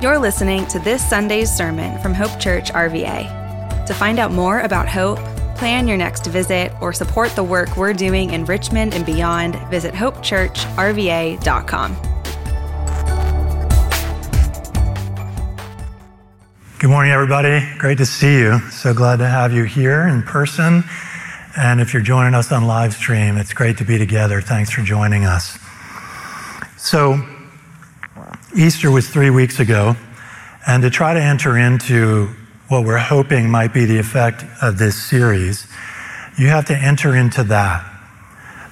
You're listening to this Sunday's sermon from Hope Church RVA. To find out more about Hope, plan your next visit, or support the work we're doing in Richmond and beyond, visit hopechurchrva.com. Good morning, everybody. Great to see you. So glad to have you here in person. And if you're joining us on live stream, it's great to be together. Thanks for joining us. So, Easter was three weeks ago, and to try to enter into what we're hoping might be the effect of this series, you have to enter into that.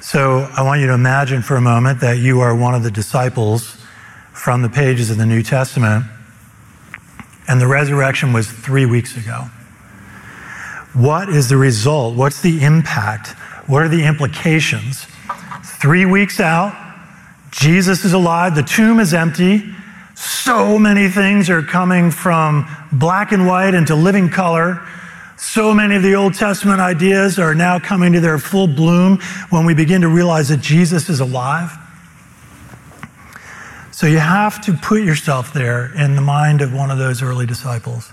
So, I want you to imagine for a moment that you are one of the disciples from the pages of the New Testament and the resurrection was three weeks ago. What is the result? What's the impact? What are the implications? Three weeks out, Jesus is alive, the tomb is empty. So many things are coming from black and white into living color. So many of the Old Testament ideas are now coming to their full bloom when we begin to realize that Jesus is alive. So you have to put yourself there in the mind of one of those early disciples.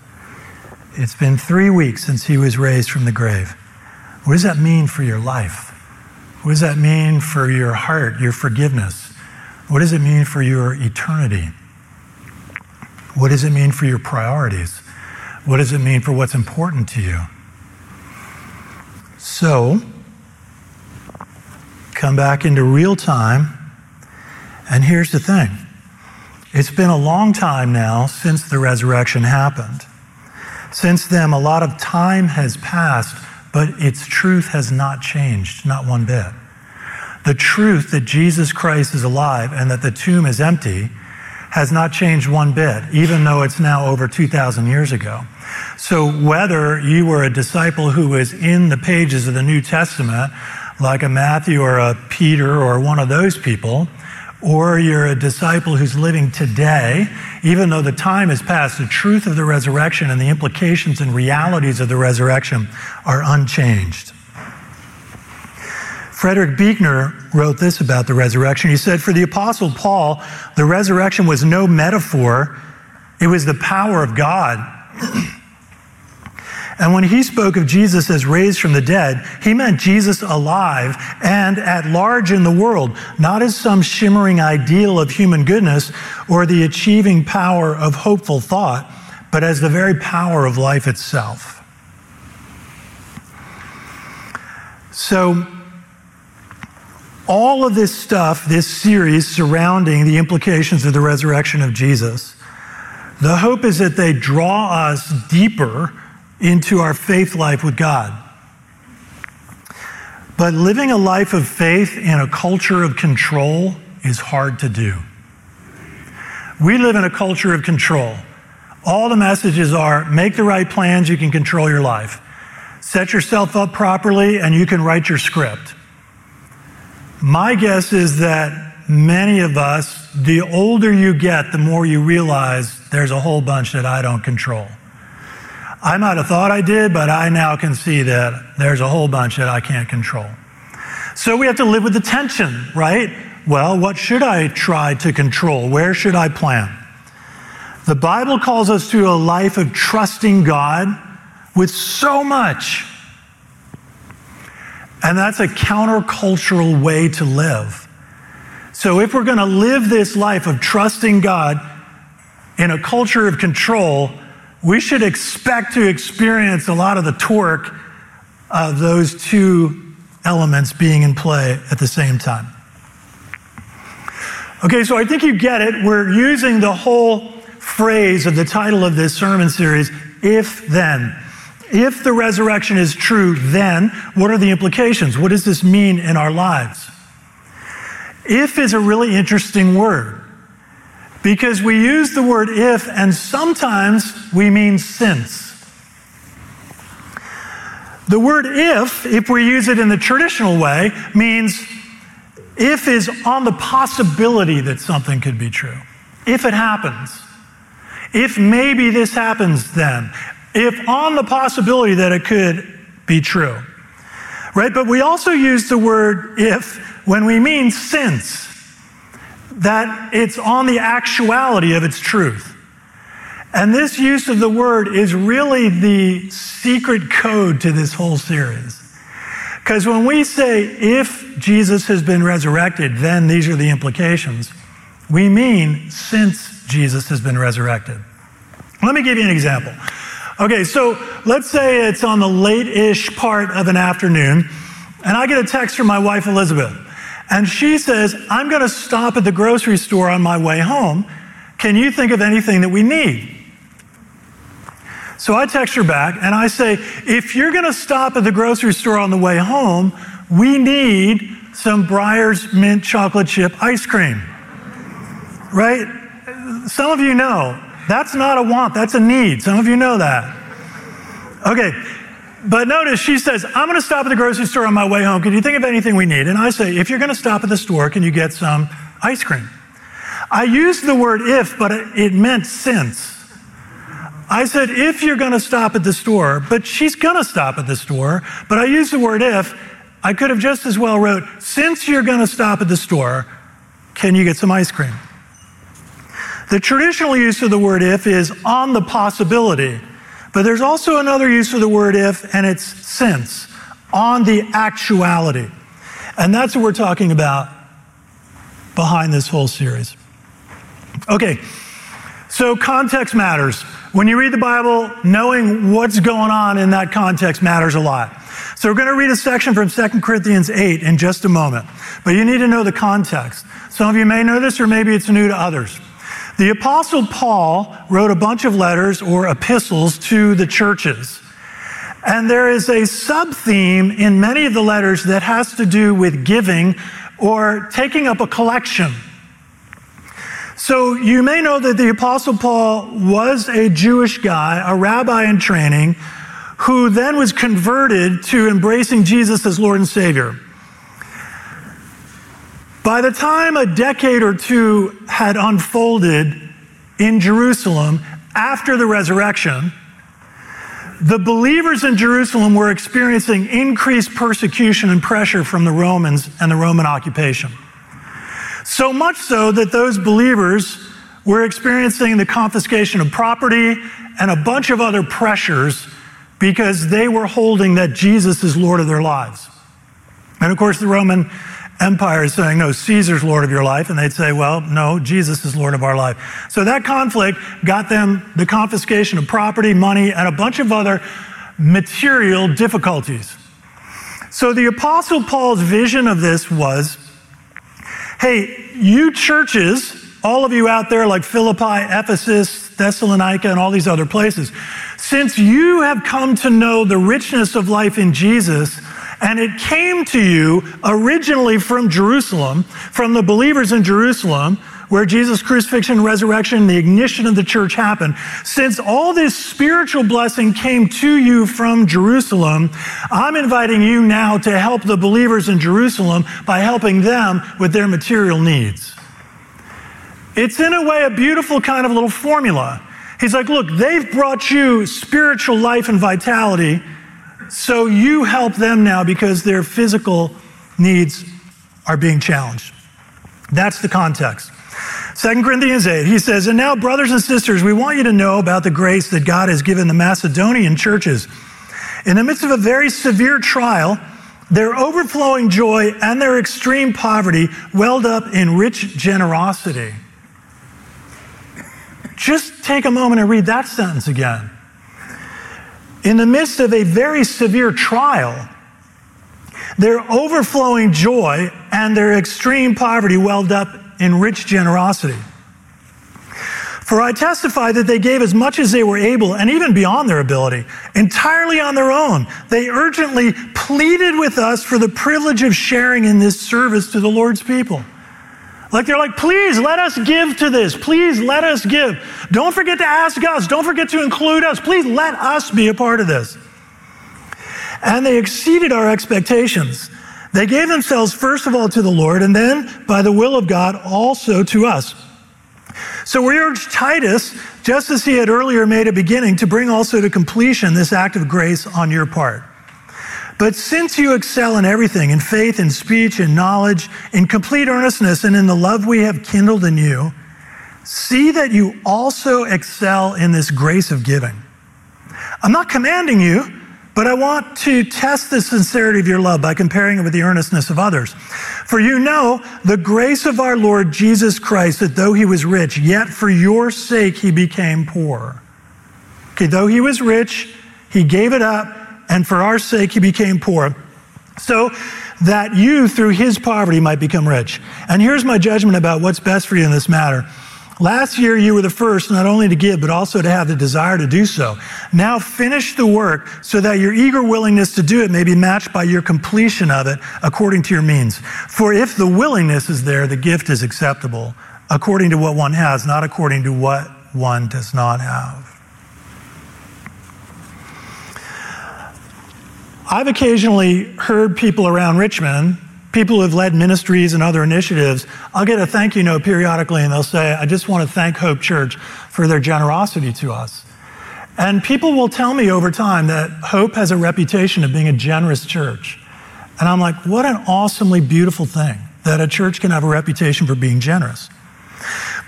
It's been three weeks since he was raised from the grave. What does that mean for your life? What does that mean for your heart, your forgiveness? What does it mean for your eternity? What does it mean for your priorities? What does it mean for what's important to you? So, come back into real time. And here's the thing it's been a long time now since the resurrection happened. Since then, a lot of time has passed, but its truth has not changed, not one bit. The truth that Jesus Christ is alive and that the tomb is empty has not changed one bit, even though it's now over 2,000 years ago. So, whether you were a disciple who was in the pages of the New Testament, like a Matthew or a Peter or one of those people, or you're a disciple who's living today, even though the time has passed, the truth of the resurrection and the implications and realities of the resurrection are unchanged. Frederick Buechner wrote this about the resurrection. He said, For the Apostle Paul, the resurrection was no metaphor, it was the power of God. And when he spoke of Jesus as raised from the dead, he meant Jesus alive and at large in the world, not as some shimmering ideal of human goodness or the achieving power of hopeful thought, but as the very power of life itself. So, all of this stuff, this series surrounding the implications of the resurrection of Jesus, the hope is that they draw us deeper into our faith life with God. But living a life of faith in a culture of control is hard to do. We live in a culture of control. All the messages are make the right plans, you can control your life. Set yourself up properly, and you can write your script. My guess is that many of us, the older you get, the more you realize there's a whole bunch that I don't control. I might have thought I did, but I now can see that there's a whole bunch that I can't control. So we have to live with the tension, right? Well, what should I try to control? Where should I plan? The Bible calls us to a life of trusting God with so much. And that's a countercultural way to live. So if we're going to live this life of trusting God in a culture of control, we should expect to experience a lot of the torque of those two elements being in play at the same time. Okay, so I think you get it. We're using the whole phrase of the title of this sermon series, if then. If the resurrection is true, then what are the implications? What does this mean in our lives? If is a really interesting word because we use the word if and sometimes we mean since. The word if, if we use it in the traditional way, means if is on the possibility that something could be true. If it happens. If maybe this happens then. If on the possibility that it could be true. Right? But we also use the word if when we mean since that it's on the actuality of its truth. And this use of the word is really the secret code to this whole series. Because when we say, if Jesus has been resurrected, then these are the implications, we mean since Jesus has been resurrected. Let me give you an example. Okay, so let's say it's on the late ish part of an afternoon, and I get a text from my wife, Elizabeth, and she says, I'm going to stop at the grocery store on my way home. Can you think of anything that we need? So I text her back and I say, if you're going to stop at the grocery store on the way home, we need some Breyers mint chocolate chip ice cream. Right? Some of you know that's not a want, that's a need. Some of you know that. Okay. But notice she says, I'm going to stop at the grocery store on my way home. Can you think of anything we need? And I say, if you're going to stop at the store, can you get some ice cream? I used the word if, but it meant since. I said, if you're going to stop at the store, but she's going to stop at the store, but I used the word if, I could have just as well wrote, since you're going to stop at the store, can you get some ice cream? The traditional use of the word if is on the possibility, but there's also another use of the word if, and it's since, on the actuality. And that's what we're talking about behind this whole series. Okay, so context matters. When you read the Bible, knowing what's going on in that context matters a lot. So we're going to read a section from 2 Corinthians 8 in just a moment. But you need to know the context. Some of you may know this, or maybe it's new to others. The Apostle Paul wrote a bunch of letters or epistles to the churches. And there is a sub theme in many of the letters that has to do with giving or taking up a collection. So you may know that the Apostle Paul was a Jewish guy, a rabbi in training, who then was converted to embracing Jesus as Lord and Savior. By the time a decade or two had unfolded in Jerusalem after the resurrection, the believers in Jerusalem were experiencing increased persecution and pressure from the Romans and the Roman occupation. So much so that those believers were experiencing the confiscation of property and a bunch of other pressures because they were holding that Jesus is Lord of their lives. And of course, the Roman Empire is saying, no, Caesar's Lord of your life. And they'd say, well, no, Jesus is Lord of our life. So that conflict got them the confiscation of property, money, and a bunch of other material difficulties. So the Apostle Paul's vision of this was Hey, you churches, all of you out there like Philippi, Ephesus, Thessalonica, and all these other places, since you have come to know the richness of life in Jesus, and it came to you originally from Jerusalem, from the believers in Jerusalem, where Jesus' crucifixion, resurrection, the ignition of the church happened, since all this spiritual blessing came to you from Jerusalem, I'm inviting you now to help the believers in Jerusalem by helping them with their material needs. It's in a way a beautiful kind of little formula. He's like, look, they've brought you spiritual life and vitality, so you help them now because their physical needs are being challenged. That's the context. 2 Corinthians 8, he says, And now, brothers and sisters, we want you to know about the grace that God has given the Macedonian churches. In the midst of a very severe trial, their overflowing joy and their extreme poverty welled up in rich generosity. Just take a moment and read that sentence again. In the midst of a very severe trial, their overflowing joy and their extreme poverty welled up in rich generosity. For I testify that they gave as much as they were able, and even beyond their ability, entirely on their own. They urgently pleaded with us for the privilege of sharing in this service to the Lord's people. Like they're like, please let us give to this. Please let us give. Don't forget to ask us. Don't forget to include us. Please let us be a part of this. And they exceeded our expectations. They gave themselves first of all to the Lord, and then, by the will of God, also to us. So we urge Titus, just as he had earlier made a beginning, to bring also to completion this act of grace on your part. But since you excel in everything, in faith, in speech, in knowledge, in complete earnestness, and in the love we have kindled in you, see that you also excel in this grace of giving. I'm not commanding you, but I want to test the sincerity of your love by comparing it with the earnestness of others. For you know the grace of our Lord Jesus Christ, that though he was rich, yet for your sake he became poor. Okay, though he was rich, he gave it up, and for our sake he became poor. So that you, through his poverty, might become rich. And here's my judgment about what's best for you in this matter. Last year, you were the first not only to give, but also to have the desire to do so. Now finish the work so that your eager willingness to do it may be matched by your completion of it according to your means. For if the willingness is there, the gift is acceptable according to what one has, not according to what one does not have. I've occasionally heard people around Richmond people who have led ministries and other initiatives, I'll get a thank you note periodically and they'll say, I just want to thank Hope Church for their generosity to us. And people will tell me over time that Hope has a reputation of being a generous church. And I'm like, what an awesomely beautiful thing that a church can have a reputation for being generous.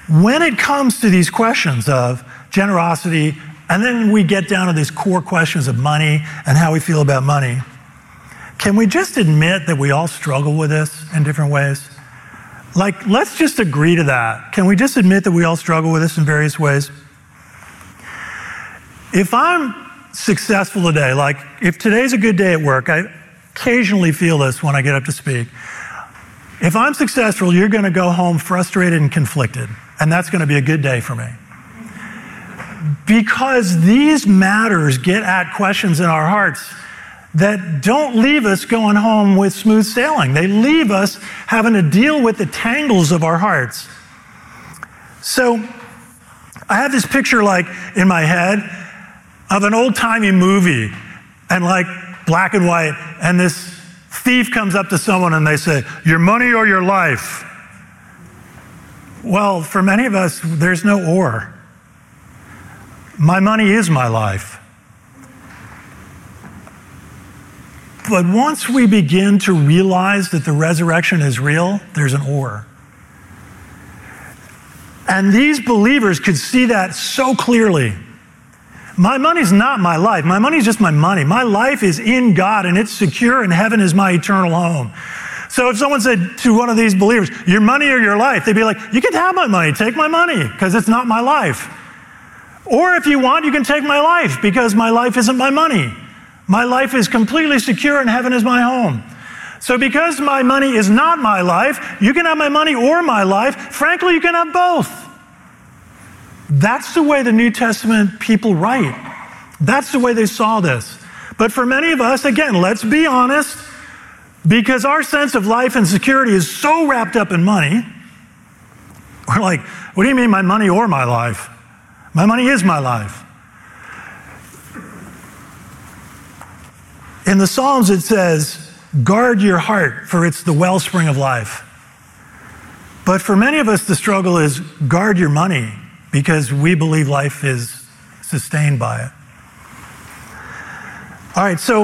When it comes to these questions of generosity, and then we get down to these core questions of money and how we feel about money, can we just admit that we all struggle with this in different ways? Like, let's just agree to that. Can we just admit that we all struggle with this in various ways? If I'm successful today, like if today's a good day at work, I occasionally feel this when I get up to speak. If I'm successful, you're going to go home frustrated and conflicted, and that's going to be a good day for me. Because these matters get at questions in our hearts that don't leave us going home with smooth sailing. They leave us having to deal with the tangles of our hearts. So I have this picture like in my head of an old timey movie and like black and white, and this thief comes up to someone and they say, Your money or your life? Well, for many of us, there's no or. My money is my life. But once we begin to realize that the resurrection is real, there's an or. And these believers could see that so clearly. My money's not my life. My money's just my money. My life is in God and it's secure, and heaven is my eternal home. So if someone said to one of these believers, Your money or your life, they'd be like, You can have my money. Take my money because it's not my life. Or if you want, you can take my life because my life isn't my money. My life is completely secure and heaven is my home. So, because my money is not my life, you can have my money or my life. Frankly, you can have both. That's the way the New Testament people write. That's the way they saw this. But for many of us, again, let's be honest, because our sense of life and security is so wrapped up in money, we're like, what do you mean my money or my life? My money is my life. In the Psalms, it says, guard your heart, for it's the wellspring of life. But for many of us, the struggle is guard your money because we believe life is sustained by it. All right, so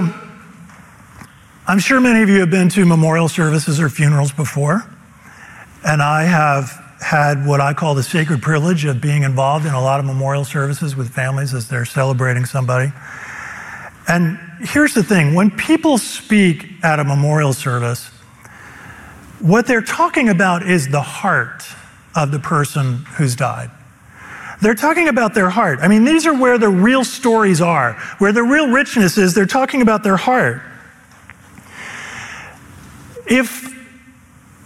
I'm sure many of you have been to memorial services or funerals before, and I have had what I call the sacred privilege of being involved in a lot of memorial services with families as they're celebrating somebody. And here's the thing when people speak at a memorial service, what they're talking about is the heart of the person who's died. They're talking about their heart. I mean, these are where the real stories are, where the real richness is. They're talking about their heart. If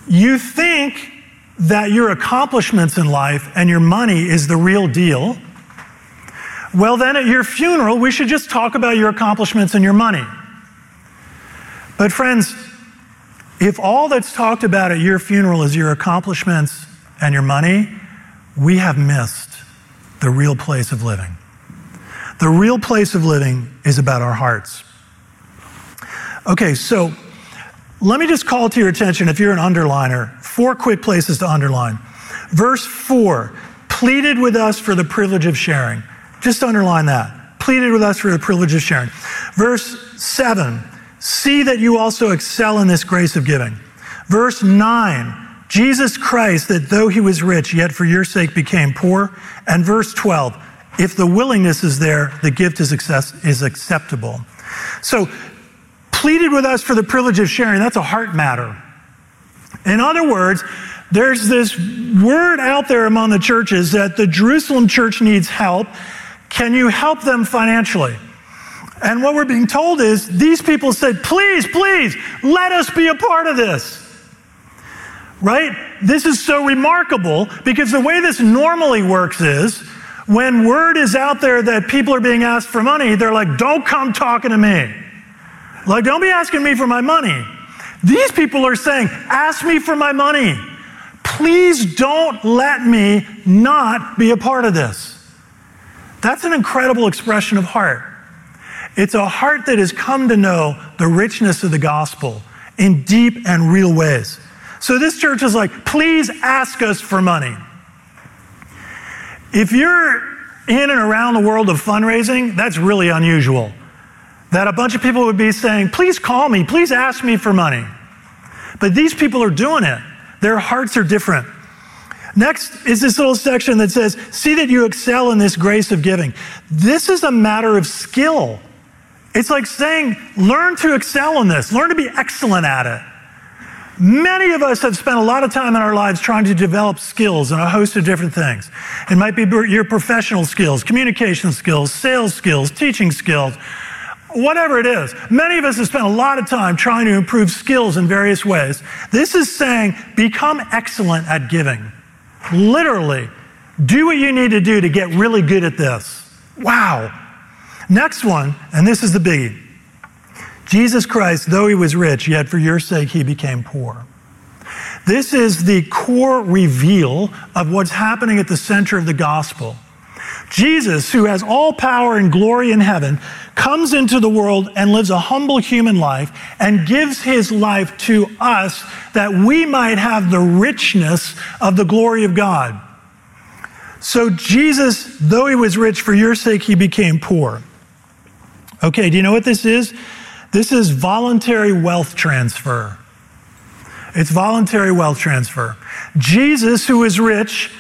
you think that your accomplishments in life and your money is the real deal, well, then at your funeral, we should just talk about your accomplishments and your money. But, friends, if all that's talked about at your funeral is your accomplishments and your money, we have missed the real place of living. The real place of living is about our hearts. Okay, so let me just call to your attention, if you're an underliner, four quick places to underline. Verse 4 pleaded with us for the privilege of sharing. Just underline that. Pleaded with us for the privilege of sharing. Verse 7 See that you also excel in this grace of giving. Verse 9 Jesus Christ, that though he was rich, yet for your sake became poor. And verse 12, if the willingness is there, the gift is, access- is acceptable. So, pleaded with us for the privilege of sharing, that's a heart matter. In other words, there's this word out there among the churches that the Jerusalem church needs help. Can you help them financially? And what we're being told is these people said, please, please, let us be a part of this. Right? This is so remarkable because the way this normally works is when word is out there that people are being asked for money, they're like, don't come talking to me. Like, don't be asking me for my money. These people are saying, ask me for my money. Please don't let me not be a part of this. That's an incredible expression of heart. It's a heart that has come to know the richness of the gospel in deep and real ways. So this church is like, please ask us for money. If you're in and around the world of fundraising, that's really unusual. That a bunch of people would be saying, please call me, please ask me for money. But these people are doing it. Their hearts are different. Next is this little section that says, See that you excel in this grace of giving. This is a matter of skill. It's like saying, Learn to excel in this, learn to be excellent at it. Many of us have spent a lot of time in our lives trying to develop skills in a host of different things. It might be your professional skills, communication skills, sales skills, teaching skills, whatever it is. Many of us have spent a lot of time trying to improve skills in various ways. This is saying become excellent at giving. Literally, do what you need to do to get really good at this. Wow. Next one, and this is the biggie. Jesus Christ, though he was rich, yet for your sake he became poor. This is the core reveal of what's happening at the center of the gospel. Jesus, who has all power and glory in heaven, comes into the world and lives a humble human life and gives his life to us that we might have the richness of the glory of God. So, Jesus, though he was rich, for your sake, he became poor. Okay, do you know what this is? This is voluntary wealth transfer. It's voluntary wealth transfer. Jesus, who is rich,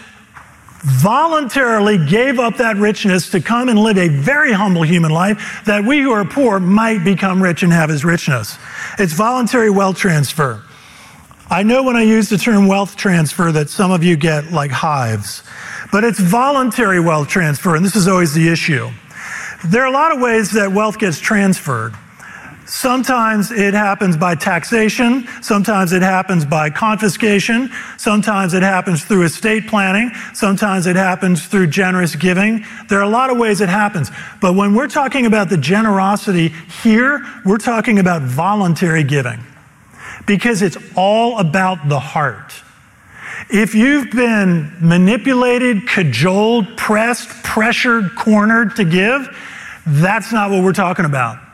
voluntarily gave up that richness to come and live a very humble human life that we who are poor might become rich and have his richness. It's voluntary wealth transfer. I know when I use the term wealth transfer that some of you get like hives, but it's voluntary wealth transfer, and this is always the issue. There are a lot of ways that wealth gets transferred. Sometimes it happens by taxation. Sometimes it happens by confiscation. Sometimes it happens through estate planning. Sometimes it happens through generous giving. There are a lot of ways it happens. But when we're talking about the generosity here, we're talking about voluntary giving because it's all about the heart. If you've been manipulated, cajoled, pressed, pressured, cornered to give, that's not what we're talking about.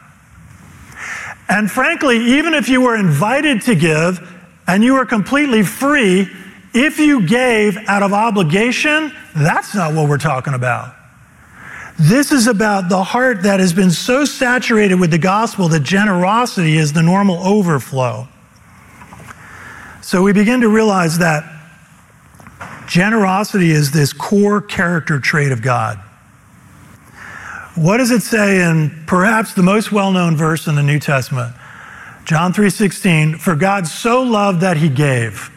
And frankly, even if you were invited to give and you were completely free, if you gave out of obligation, that's not what we're talking about. This is about the heart that has been so saturated with the gospel that generosity is the normal overflow. So we begin to realize that generosity is this core character trait of God. What does it say in perhaps the most well-known verse in the New Testament? John 3:16, for God so loved that he gave.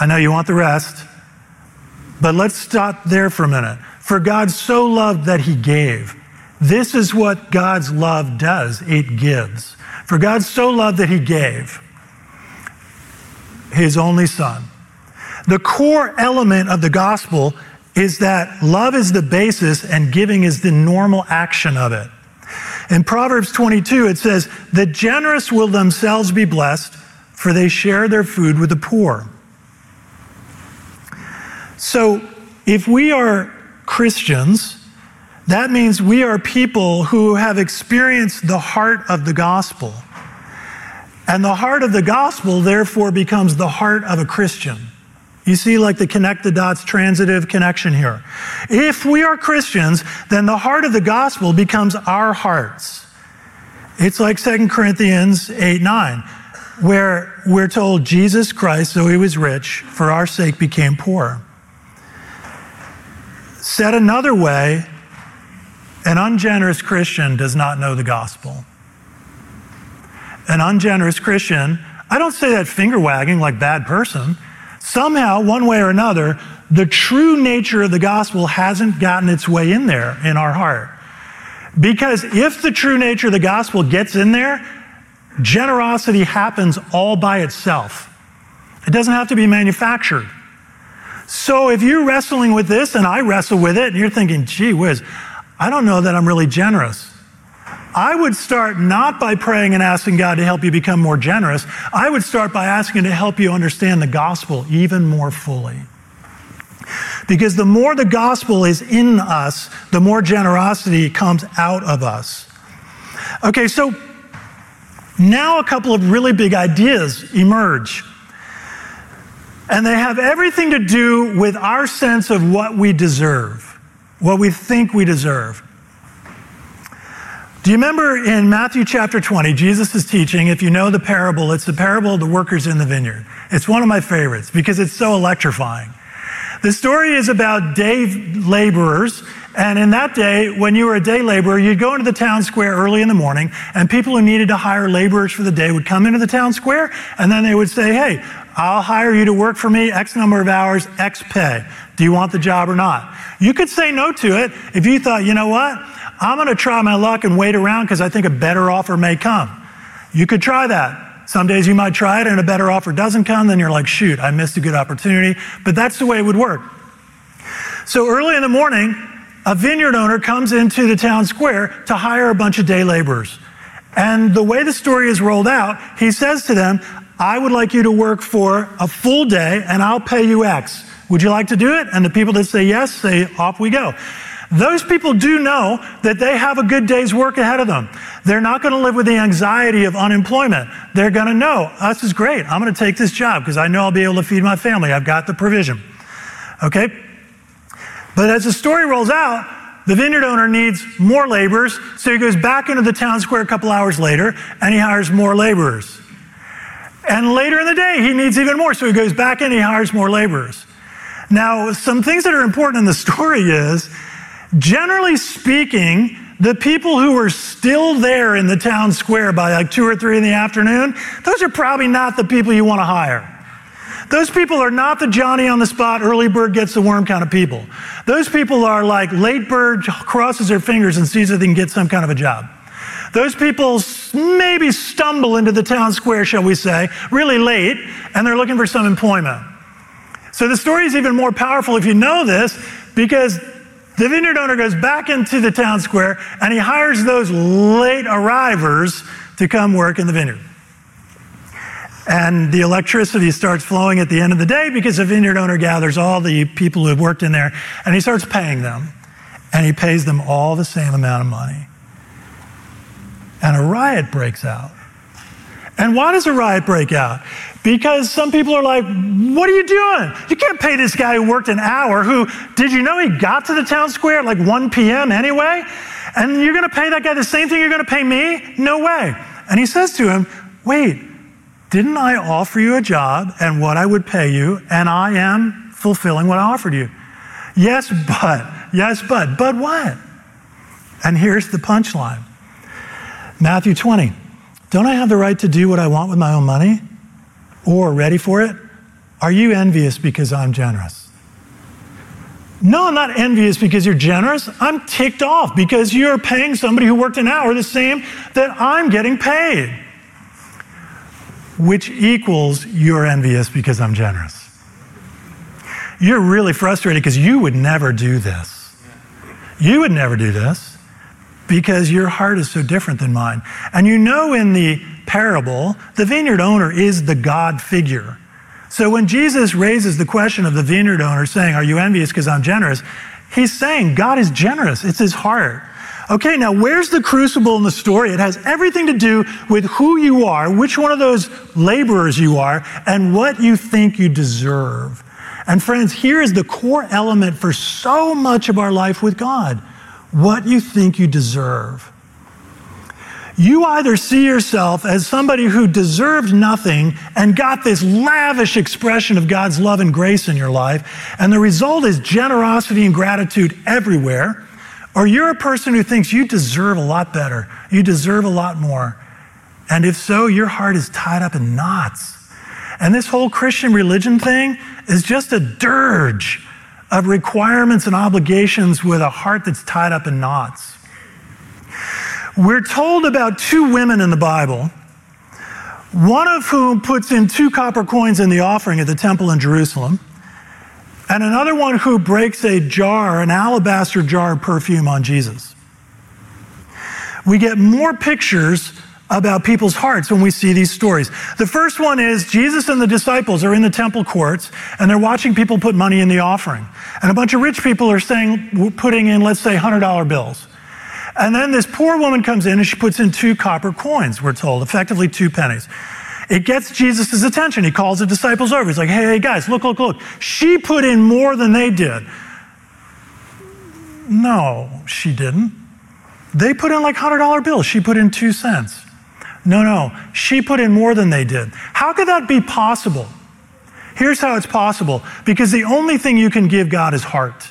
I know you want the rest, but let's stop there for a minute. For God so loved that he gave. This is what God's love does. It gives. For God so loved that he gave his only son. The core element of the gospel is that love is the basis and giving is the normal action of it. In Proverbs 22, it says, The generous will themselves be blessed, for they share their food with the poor. So, if we are Christians, that means we are people who have experienced the heart of the gospel. And the heart of the gospel, therefore, becomes the heart of a Christian. You see, like the connect the dots transitive connection here. If we are Christians, then the heart of the gospel becomes our hearts. It's like 2 Corinthians 8 9. where we're told Jesus Christ, though he was rich, for our sake became poor. Said another way, an ungenerous Christian does not know the gospel. An ungenerous Christian, I don't say that finger wagging like bad person. Somehow, one way or another, the true nature of the gospel hasn't gotten its way in there in our heart. Because if the true nature of the gospel gets in there, generosity happens all by itself. It doesn't have to be manufactured. So if you're wrestling with this and I wrestle with it and you're thinking, gee whiz, I don't know that I'm really generous. I would start not by praying and asking God to help you become more generous. I would start by asking to help you understand the gospel even more fully. Because the more the gospel is in us, the more generosity comes out of us. Okay, so now a couple of really big ideas emerge. And they have everything to do with our sense of what we deserve, what we think we deserve. Do you remember in Matthew chapter 20, Jesus is teaching, if you know the parable, it's the parable of the workers in the vineyard. It's one of my favorites because it's so electrifying. The story is about day laborers. And in that day, when you were a day laborer, you'd go into the town square early in the morning, and people who needed to hire laborers for the day would come into the town square, and then they would say, Hey, I'll hire you to work for me X number of hours, X pay. Do you want the job or not? You could say no to it if you thought, you know what? I'm going to try my luck and wait around because I think a better offer may come. You could try that. Some days you might try it and a better offer doesn't come, then you're like, shoot, I missed a good opportunity. But that's the way it would work. So early in the morning, a vineyard owner comes into the town square to hire a bunch of day laborers. And the way the story is rolled out, he says to them, I would like you to work for a full day and I'll pay you X. Would you like to do it? And the people that say yes say, off we go. Those people do know that they have a good day's work ahead of them. They're not going to live with the anxiety of unemployment. They're going to know, this is great. I'm going to take this job because I know I'll be able to feed my family. I've got the provision. Okay? But as the story rolls out, the vineyard owner needs more laborers, so he goes back into the town square a couple hours later and he hires more laborers. And later in the day, he needs even more, so he goes back and he hires more laborers. Now, some things that are important in the story is Generally speaking, the people who were still there in the town square by like two or three in the afternoon, those are probably not the people you want to hire. Those people are not the Johnny on the spot, early bird gets the worm kind of people. Those people are like late bird crosses their fingers and sees if they can get some kind of a job. Those people maybe stumble into the town square, shall we say, really late, and they're looking for some employment. So the story is even more powerful if you know this, because the vineyard owner goes back into the town square and he hires those late arrivers to come work in the vineyard. And the electricity starts flowing at the end of the day because the vineyard owner gathers all the people who have worked in there and he starts paying them. And he pays them all the same amount of money. And a riot breaks out. And why does a riot break out? Because some people are like, what are you doing? You can't pay this guy who worked an hour, who, did you know he got to the town square at like 1 p.m. anyway? And you're going to pay that guy the same thing you're going to pay me? No way. And he says to him, wait, didn't I offer you a job and what I would pay you, and I am fulfilling what I offered you? Yes, but, yes, but, but what? And here's the punchline Matthew 20. Don't I have the right to do what I want with my own money? Or, ready for it? Are you envious because I'm generous? No, I'm not envious because you're generous. I'm ticked off because you're paying somebody who worked an hour the same that I'm getting paid, which equals you're envious because I'm generous. You're really frustrated because you would never do this. You would never do this because your heart is so different than mine. And you know in the parable, the vineyard owner is the God figure. So when Jesus raises the question of the vineyard owner saying, Are you envious because I'm generous? He's saying God is generous. It's his heart. Okay, now where's the crucible in the story? It has everything to do with who you are, which one of those laborers you are, and what you think you deserve. And friends, here is the core element for so much of our life with God what you think you deserve. you either see yourself as somebody who deserved nothing and got this lavish expression of God's love and grace in your life, and the result is generosity and gratitude everywhere, or you're a person who thinks you deserve a lot better, you deserve a lot more. And if so, your heart is tied up in knots. And this whole Christian religion thing is just a dirge of requirements and obligations with a heart that's tied up in knots. We're told about two women in the Bible, one of whom puts in two copper coins in the offering at the temple in Jerusalem, and another one who breaks a jar, an alabaster jar of perfume on Jesus. We get more pictures about people's hearts when we see these stories. The first one is Jesus and the disciples are in the temple courts and they're watching people put money in the offering. And a bunch of rich people are saying, we're putting in, let's say, $100 bills. And then this poor woman comes in and she puts in two copper coins, we're told, effectively two pennies. It gets Jesus' attention. He calls the disciples over. He's like, hey, hey, guys, look, look, look. She put in more than they did. No, she didn't. They put in like $100 bills. She put in two cents. No, no, she put in more than they did. How could that be possible? Here's how it's possible because the only thing you can give God is heart.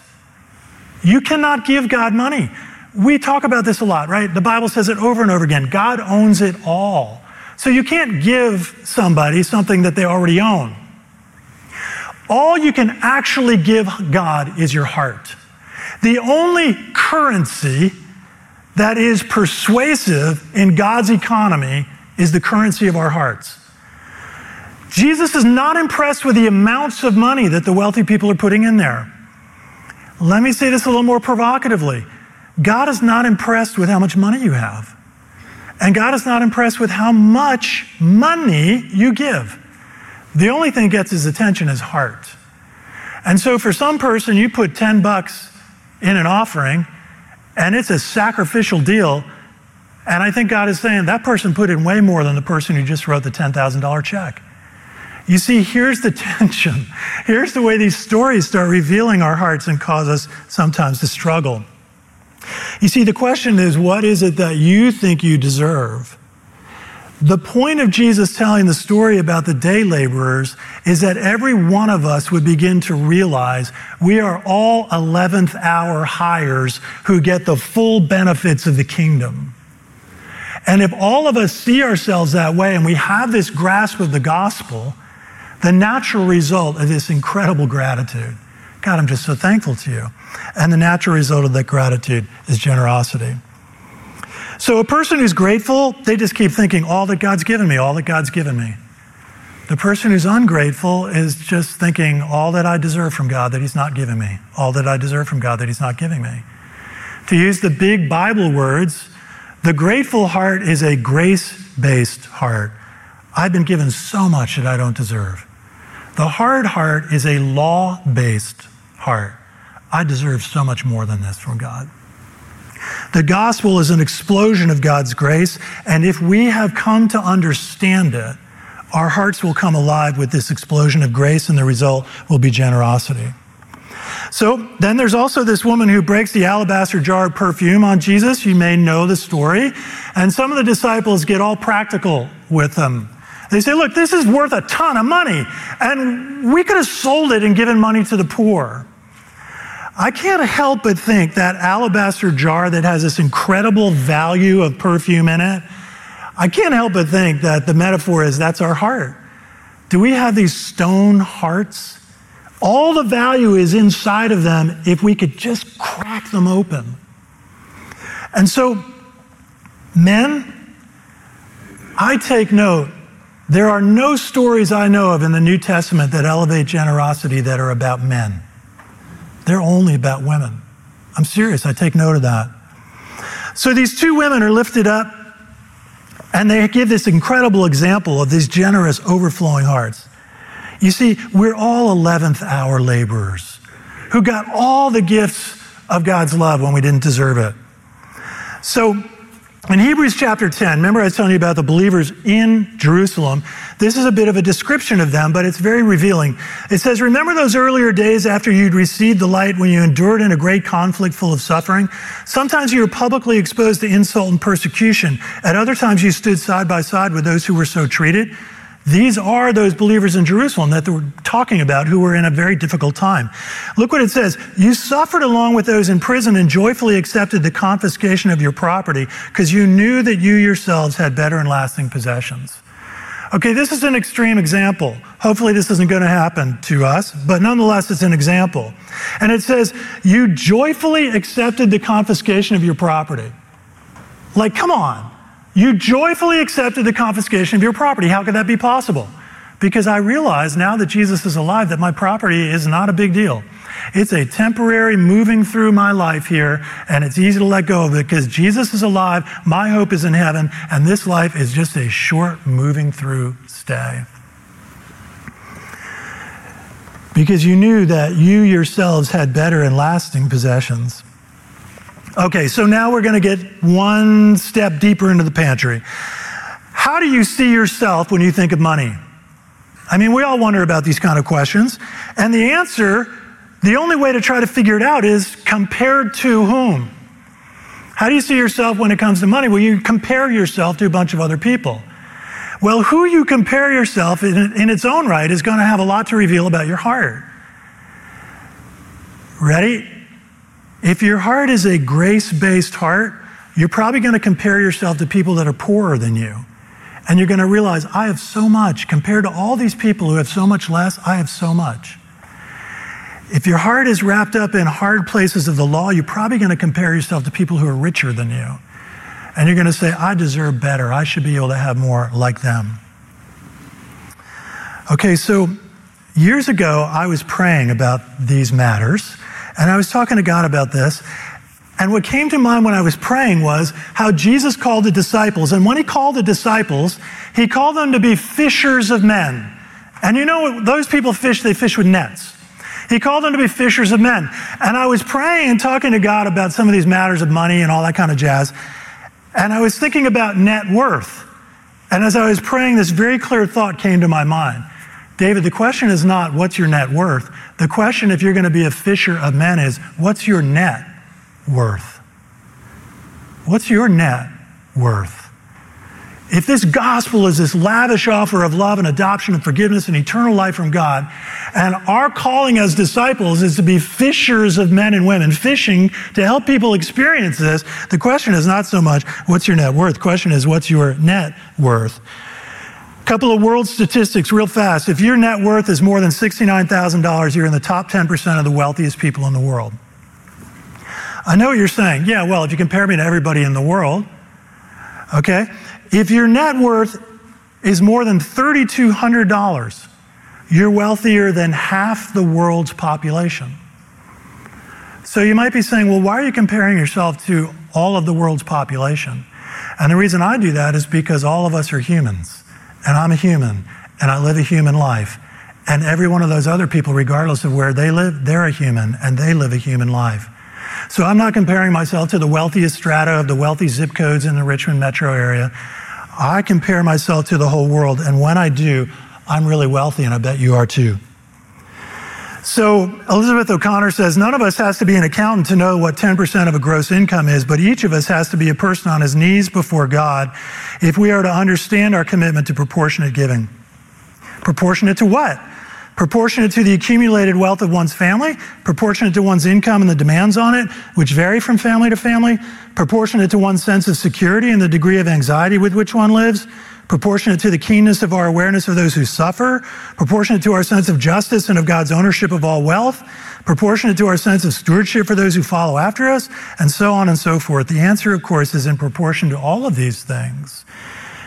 You cannot give God money. We talk about this a lot, right? The Bible says it over and over again. God owns it all. So you can't give somebody something that they already own. All you can actually give God is your heart. The only currency that is persuasive in God's economy is the currency of our hearts. Jesus is not impressed with the amounts of money that the wealthy people are putting in there. Let me say this a little more provocatively. God is not impressed with how much money you have. And God is not impressed with how much money you give. The only thing that gets his attention is heart. And so for some person, you put 10 bucks in an offering, and it's a sacrificial deal. And I think God is saying that person put in way more than the person who just wrote the $10,000 check. You see, here's the tension. Here's the way these stories start revealing our hearts and cause us sometimes to struggle. You see, the question is what is it that you think you deserve? The point of Jesus telling the story about the day laborers is that every one of us would begin to realize we are all 11th hour hires who get the full benefits of the kingdom. And if all of us see ourselves that way and we have this grasp of the gospel, the natural result of this incredible gratitude God, I'm just so thankful to you. And the natural result of that gratitude is generosity. So a person who's grateful, they just keep thinking, all that God's given me, all that God's given me. The person who's ungrateful is just thinking, all that I deserve from God that He's not giving me, all that I deserve from God that He's not giving me. To use the big Bible words, the grateful heart is a grace based heart. I've been given so much that I don't deserve. The hard heart is a law based heart. I deserve so much more than this from God. The gospel is an explosion of God's grace, and if we have come to understand it, our hearts will come alive with this explosion of grace, and the result will be generosity. So then there's also this woman who breaks the alabaster jar of perfume on Jesus. You may know the story. And some of the disciples get all practical with them. They say, look, this is worth a ton of money, and we could have sold it and given money to the poor. I can't help but think that alabaster jar that has this incredible value of perfume in it, I can't help but think that the metaphor is that's our heart. Do we have these stone hearts? All the value is inside of them if we could just crack them open. And so, men, I take note. There are no stories I know of in the New Testament that elevate generosity that are about men. They're only about women. I'm serious. I take note of that. So these two women are lifted up and they give this incredible example of these generous, overflowing hearts. You see, we're all 11th hour laborers who got all the gifts of God's love when we didn't deserve it. So In Hebrews chapter 10, remember I was telling you about the believers in Jerusalem. This is a bit of a description of them, but it's very revealing. It says, Remember those earlier days after you'd received the light when you endured in a great conflict full of suffering? Sometimes you were publicly exposed to insult and persecution. At other times you stood side by side with those who were so treated. These are those believers in Jerusalem that we're talking about who were in a very difficult time. Look what it says. You suffered along with those in prison and joyfully accepted the confiscation of your property because you knew that you yourselves had better and lasting possessions. Okay, this is an extreme example. Hopefully, this isn't going to happen to us, but nonetheless, it's an example. And it says, You joyfully accepted the confiscation of your property. Like, come on. You joyfully accepted the confiscation of your property. How could that be possible? Because I realize now that Jesus is alive that my property is not a big deal. It's a temporary moving through my life here, and it's easy to let go of it because Jesus is alive, my hope is in heaven, and this life is just a short moving through stay. Because you knew that you yourselves had better and lasting possessions. Okay, so now we're going to get one step deeper into the pantry. How do you see yourself when you think of money? I mean, we all wonder about these kind of questions. And the answer, the only way to try to figure it out is compared to whom? How do you see yourself when it comes to money? Well, you compare yourself to a bunch of other people. Well, who you compare yourself in, in its own right is going to have a lot to reveal about your heart. Ready? If your heart is a grace based heart, you're probably going to compare yourself to people that are poorer than you. And you're going to realize, I have so much. Compared to all these people who have so much less, I have so much. If your heart is wrapped up in hard places of the law, you're probably going to compare yourself to people who are richer than you. And you're going to say, I deserve better. I should be able to have more like them. Okay, so years ago, I was praying about these matters. And I was talking to God about this. And what came to mind when I was praying was how Jesus called the disciples. And when he called the disciples, he called them to be fishers of men. And you know, those people fish, they fish with nets. He called them to be fishers of men. And I was praying and talking to God about some of these matters of money and all that kind of jazz. And I was thinking about net worth. And as I was praying, this very clear thought came to my mind. David, the question is not what's your net worth. The question, if you're going to be a fisher of men, is what's your net worth? What's your net worth? If this gospel is this lavish offer of love and adoption and forgiveness and eternal life from God, and our calling as disciples is to be fishers of men and women, fishing to help people experience this, the question is not so much what's your net worth? The question is what's your net worth? Couple of world statistics real fast. If your net worth is more than $69,000, you're in the top 10% of the wealthiest people in the world. I know what you're saying. Yeah, well, if you compare me to everybody in the world, okay? If your net worth is more than $3,200, you're wealthier than half the world's population. So you might be saying, well, why are you comparing yourself to all of the world's population? And the reason I do that is because all of us are humans and I'm a human, and I live a human life. And every one of those other people, regardless of where they live, they're a human, and they live a human life. So I'm not comparing myself to the wealthiest strata of the wealthy zip codes in the Richmond metro area. I compare myself to the whole world, and when I do, I'm really wealthy, and I bet you are too. So Elizabeth O'Connor says none of us has to be an accountant to know what 10% of a gross income is, but each of us has to be a person on his knees before God if we are to understand our commitment to proportionate giving. Proportionate to what? Proportionate to the accumulated wealth of one's family, proportionate to one's income and the demands on it, which vary from family to family, proportionate to one's sense of security and the degree of anxiety with which one lives, proportionate to the keenness of our awareness of those who suffer, proportionate to our sense of justice and of God's ownership of all wealth, proportionate to our sense of stewardship for those who follow after us, and so on and so forth. The answer, of course, is in proportion to all of these things.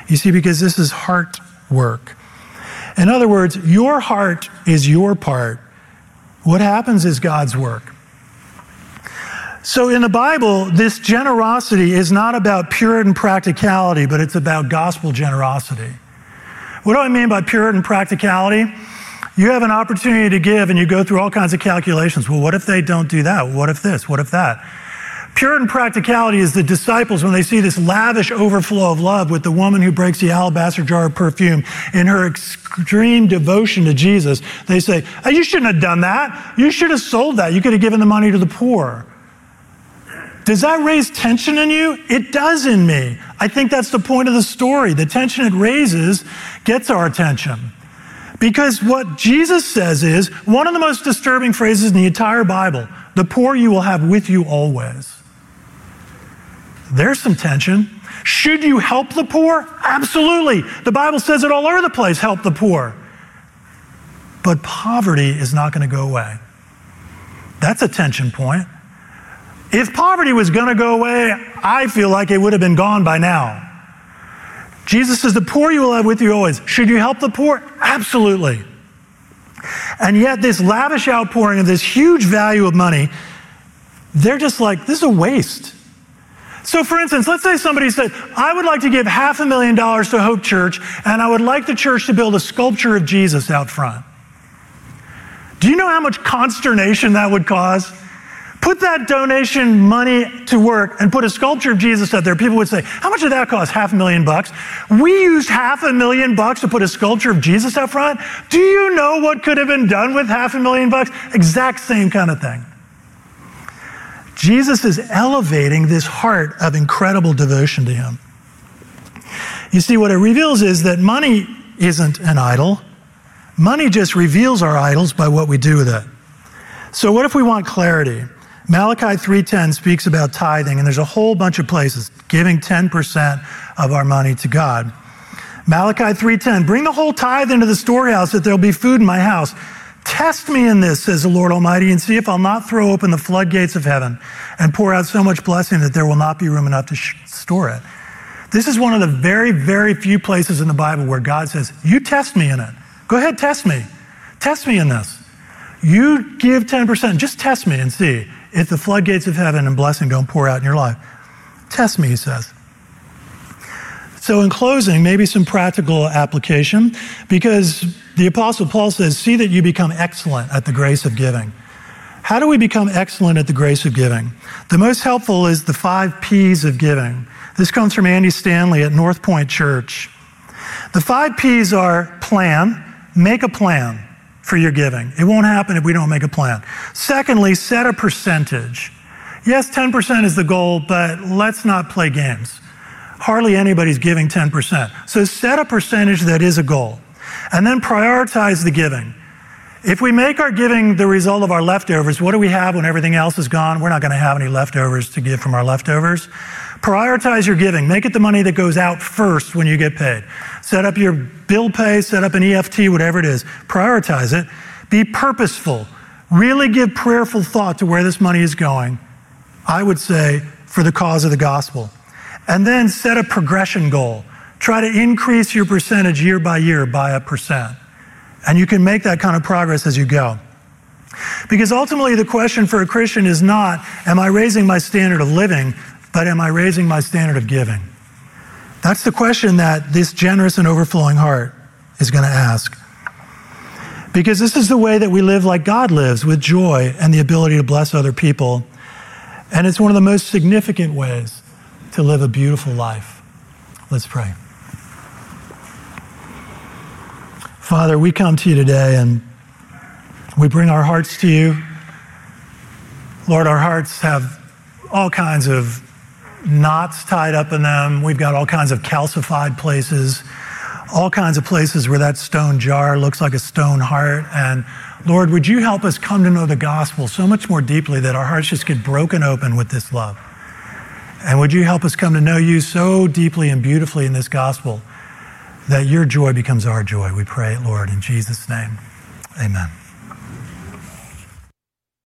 You see, because this is heart work. In other words, your heart is your part. What happens is God's work. So in the Bible, this generosity is not about Puritan practicality, but it's about gospel generosity. What do I mean by Puritan practicality? You have an opportunity to give and you go through all kinds of calculations. Well, what if they don't do that? What if this? What if that? Puritan practicality is the disciples when they see this lavish overflow of love with the woman who breaks the alabaster jar of perfume in her extreme devotion to Jesus. They say, oh, You shouldn't have done that. You should have sold that. You could have given the money to the poor. Does that raise tension in you? It does in me. I think that's the point of the story. The tension it raises gets our attention. Because what Jesus says is one of the most disturbing phrases in the entire Bible the poor you will have with you always. There's some tension. Should you help the poor? Absolutely. The Bible says it all over the place help the poor. But poverty is not going to go away. That's a tension point. If poverty was going to go away, I feel like it would have been gone by now. Jesus says, The poor you will have with you always. Should you help the poor? Absolutely. And yet, this lavish outpouring of this huge value of money, they're just like, this is a waste. So, for instance, let's say somebody said, I would like to give half a million dollars to Hope Church, and I would like the church to build a sculpture of Jesus out front. Do you know how much consternation that would cause? Put that donation money to work and put a sculpture of Jesus out there. People would say, How much did that cost? Half a million bucks. We used half a million bucks to put a sculpture of Jesus out front. Do you know what could have been done with half a million bucks? Exact same kind of thing. Jesus is elevating this heart of incredible devotion to him. You see, what it reveals is that money isn't an idol. Money just reveals our idols by what we do with it. So what if we want clarity? Malachi 3:10 speaks about tithing and there's a whole bunch of places giving 10% of our money to God. Malachi 3:10 Bring the whole tithe into the storehouse that there'll be food in my house. Test me in this, says the Lord Almighty, and see if I'll not throw open the floodgates of heaven and pour out so much blessing that there will not be room enough to sh- store it. This is one of the very, very few places in the Bible where God says, You test me in it. Go ahead, test me. Test me in this. You give 10%, just test me and see if the floodgates of heaven and blessing don't pour out in your life. Test me, he says. So, in closing, maybe some practical application because the Apostle Paul says, See that you become excellent at the grace of giving. How do we become excellent at the grace of giving? The most helpful is the five P's of giving. This comes from Andy Stanley at North Point Church. The five P's are plan, make a plan for your giving. It won't happen if we don't make a plan. Secondly, set a percentage. Yes, 10% is the goal, but let's not play games hardly anybody's giving 10%. So set a percentage that is a goal. And then prioritize the giving. If we make our giving the result of our leftovers, what do we have when everything else is gone? We're not going to have any leftovers to give from our leftovers. Prioritize your giving. Make it the money that goes out first when you get paid. Set up your bill pay, set up an EFT, whatever it is. Prioritize it. Be purposeful. Really give prayerful thought to where this money is going. I would say for the cause of the gospel. And then set a progression goal. Try to increase your percentage year by year by a percent. And you can make that kind of progress as you go. Because ultimately, the question for a Christian is not, am I raising my standard of living, but am I raising my standard of giving? That's the question that this generous and overflowing heart is going to ask. Because this is the way that we live like God lives, with joy and the ability to bless other people. And it's one of the most significant ways to live a beautiful life. Let's pray. Father, we come to you today and we bring our hearts to you. Lord, our hearts have all kinds of knots tied up in them. We've got all kinds of calcified places, all kinds of places where that stone jar looks like a stone heart. And Lord, would you help us come to know the gospel so much more deeply that our hearts just get broken open with this love? And would you help us come to know you so deeply and beautifully in this gospel that your joy becomes our joy? We pray Lord, in Jesus' name. Amen.